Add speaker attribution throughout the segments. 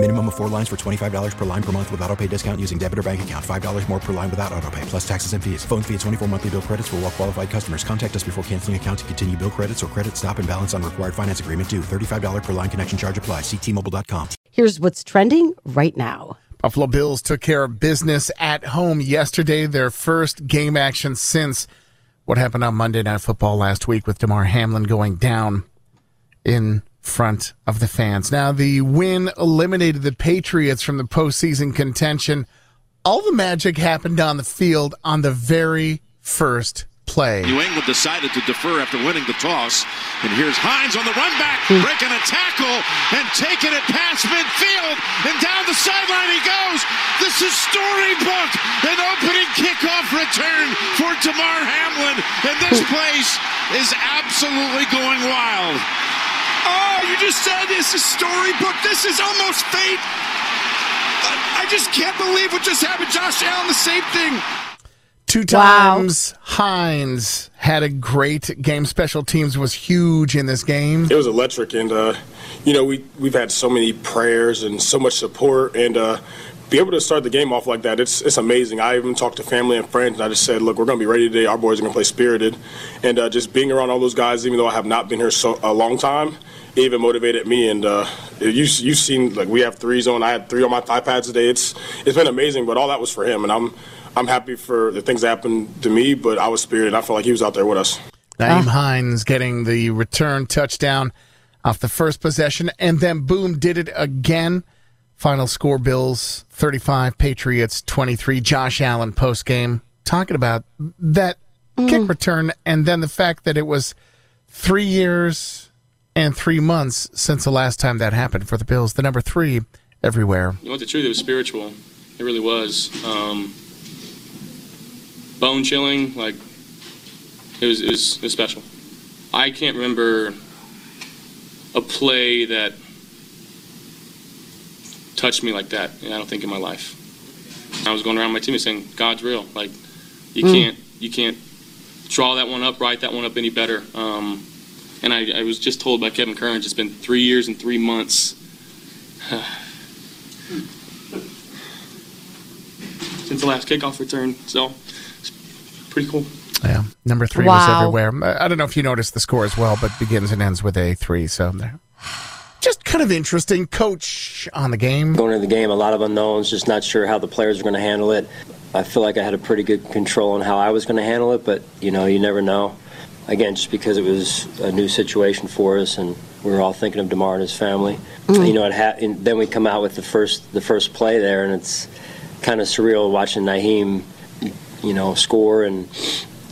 Speaker 1: Minimum of four lines for $25 per line per month with auto pay discount using debit or bank account. $5 more per line without auto pay, plus taxes and fees. Phone fee at 24 monthly bill credits for all well qualified customers. Contact us before canceling account to continue bill credits or credit stop and balance on required finance agreement due. $35 per line connection charge apply. Ctmobile.com.
Speaker 2: Here's what's trending right now.
Speaker 3: Buffalo Bills took care of business at home yesterday, their first game action since what happened on Monday Night Football last week with Damar Hamlin going down in front of the fans. Now, the win eliminated the Patriots from the postseason contention. All the magic happened on the field on the very first play.
Speaker 4: New England decided to defer after winning the toss. And here's Hines on the run back, hmm. breaking a tackle and taking it past midfield. And down the sideline he goes. This is storybook. An opening kickoff return for Damar Hamlin. And this hmm. place is absolutely going wild.
Speaker 5: Oh, you just said this is storybook. This is almost fate. I just can't believe what just happened. Josh Allen, the same thing.
Speaker 3: Two times wow. Hines had a great game. Special teams was huge in this game.
Speaker 6: It was electric, and uh, you know we we've had so many prayers and so much support, and uh, be able to start the game off like that, it's it's amazing. I even talked to family and friends, and I just said, look, we're going to be ready today. Our boys are going to play spirited, and uh, just being around all those guys, even though I have not been here so a long time, it even motivated me. And uh, you you've seen like we have threes on. I had three on my iPad today. It's it's been amazing, but all that was for him, and I'm I'm happy for the things that happened to me, but I was spirited. I felt like he was out there with us.
Speaker 3: Nyheim uh. Hines getting the return touchdown off the first possession, and then boom, did it again. Final score: Bills 35, Patriots 23. Josh Allen post game talking about that mm. kick return, and then the fact that it was three years and three months since the last time that happened for the Bills. The number three everywhere.
Speaker 7: You want the truth? It was spiritual. It really was. Um, bone chilling. Like it was, it was, it was special. I can't remember a play that touched me like that. And I don't think in my life. I was going around my team saying, "God's real." Like you mm. can't you can't draw that one up, write that one up any better. Um, and I, I, was just told by Kevin Curran, it's been three years and three months since the last kickoff return. So it's pretty cool.
Speaker 3: Yeah, number three wow. was everywhere. I don't know if you noticed the score as well, but begins and ends with a three. So there. Just kind of interesting. Coach on the game.
Speaker 8: Going into the game, a lot of unknowns, just not sure how the players are going to handle it. I feel like I had a pretty good control on how I was going to handle it, but you know, you never know. Again, just because it was a new situation for us, and we were all thinking of Damar and his family. Mm-hmm. You know, it ha- then we come out with the first the first play there, and it's kind of surreal watching Nyheim you know, score and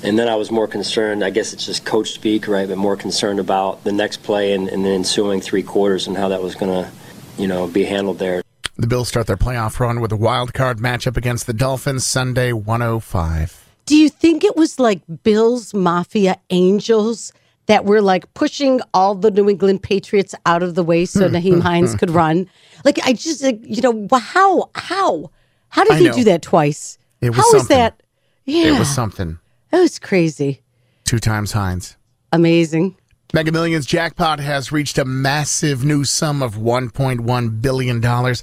Speaker 8: and then I was more concerned. I guess it's just coach speak, right? But more concerned about the next play and, and the ensuing three quarters and how that was going to, you know, be handled there.
Speaker 3: The Bills start their playoff run with a wild card matchup against the Dolphins Sunday, 105.
Speaker 2: Do you think it was like Bills Mafia Angels that were like pushing all the New England Patriots out of the way so hmm. Nyheim Hines could hmm. run? Like I just, you know, how, how, how did he do that twice?
Speaker 3: It was
Speaker 2: How
Speaker 3: something.
Speaker 2: is that? Yeah.
Speaker 3: It was something.
Speaker 2: That was crazy.
Speaker 3: Two times Hines.
Speaker 2: Amazing.
Speaker 3: Mega Millions jackpot has reached a massive new sum of $1.1 billion.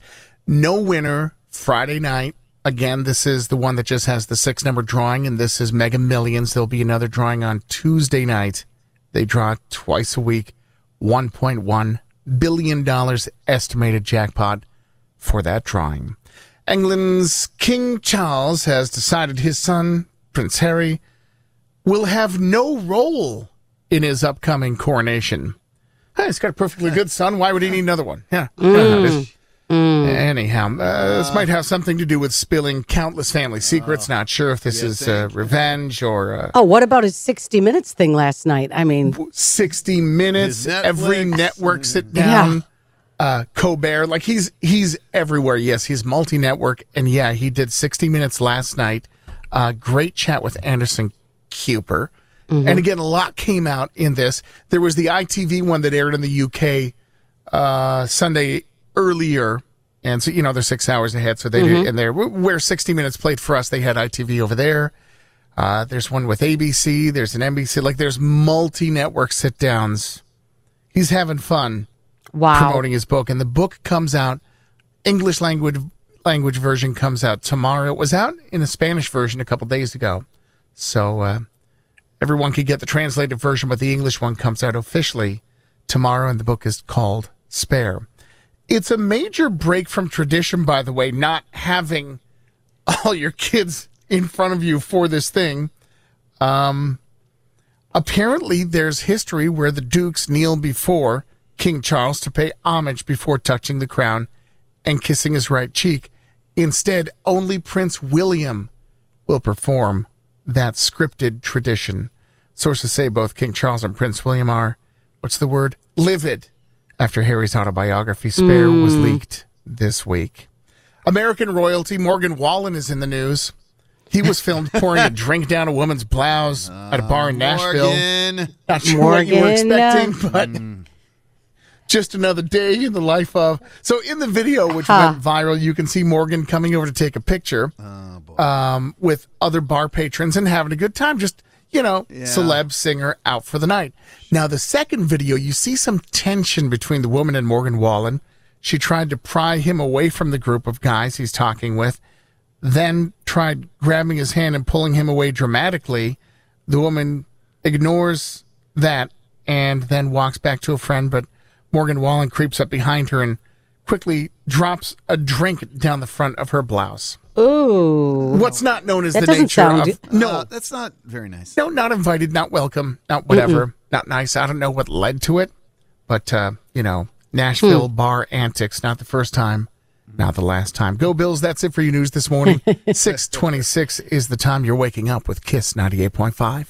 Speaker 3: No winner Friday night. Again, this is the one that just has the six number drawing, and this is Mega Millions. There'll be another drawing on Tuesday night. They draw twice a week. $1.1 billion estimated jackpot for that drawing. England's King Charles has decided his son, Prince Harry, will have no role in his upcoming coronation. Hey, he's got a perfectly good son. Why would he need another one? Yeah. Mm. Mm. Anyhow, uh, this might have something to do with spilling countless family secrets. Not sure if this is uh, revenge or. Uh,
Speaker 2: oh, what about his 60 Minutes thing last night? I mean,
Speaker 3: 60 Minutes, every network sit down. Yeah uh, Colbert. Like he's he's everywhere. Yes, he's multi network, and yeah, he did 60 Minutes last night. Uh, great chat with Anderson Cooper, mm-hmm. and again, a lot came out in this. There was the ITV one that aired in the UK uh, Sunday earlier, and so you know they're six hours ahead. So they
Speaker 2: Mhm.
Speaker 3: and they're where 60 Minutes played for us. They had ITV over there. Uh, there's one with ABC. There's an NBC. Like there's multi-network sit downs. He's having fun
Speaker 2: Wow.
Speaker 3: promoting his book, and the book comes out. English language language version comes out tomorrow. It was out in a Spanish version a couple days ago, so uh, everyone could get the translated version, but the English one comes out officially tomorrow, and the book is called Spare. It's a major break from tradition, by the way, not having all your kids in front of you for this thing. Um, apparently, there's history where the dukes kneel before King Charles to pay homage before touching the crown and kissing his right cheek. Instead, only Prince William will perform that scripted tradition. Sources say both King Charles and Prince William are, what's the word? Livid after Harry's autobiography, Spare, was
Speaker 2: Mm.
Speaker 3: leaked this week. American royalty, Morgan Wallen is in the news. He was filmed pouring a drink down a woman's blouse at a bar in Nashville.
Speaker 9: Morgan.
Speaker 3: Not sure what you were expecting, but just another day in the life of. So in the video, which
Speaker 2: Huh.
Speaker 3: went viral, you can see Morgan coming over to take a picture um, with other bar patrons and having a good time. Just you know, celeb singer out for the night. Now the second video, you see some tension between the woman and Morgan Wallen. She tried to pry him away from the group of guys he's talking with, then tried grabbing his hand and pulling him away dramatically. The woman ignores that and then walks back to a friend, but Morgan Wallen creeps up behind her and quickly drops a drink down the front of her blouse.
Speaker 2: Ooh.
Speaker 3: What's not known as
Speaker 2: That
Speaker 3: the
Speaker 2: doesn't
Speaker 3: nature
Speaker 2: sound-
Speaker 3: of no,
Speaker 9: Uh, that's not very nice.
Speaker 3: no, not invited, not welcome, not whatever, not nice. I don't know what led to it, but uh, you know, Nashville bar antics. Not the first time, not the last time. Go Bills! That's it for you news this morning. Six twenty-six is the time you're waking up with Kiss ninety-eight point five.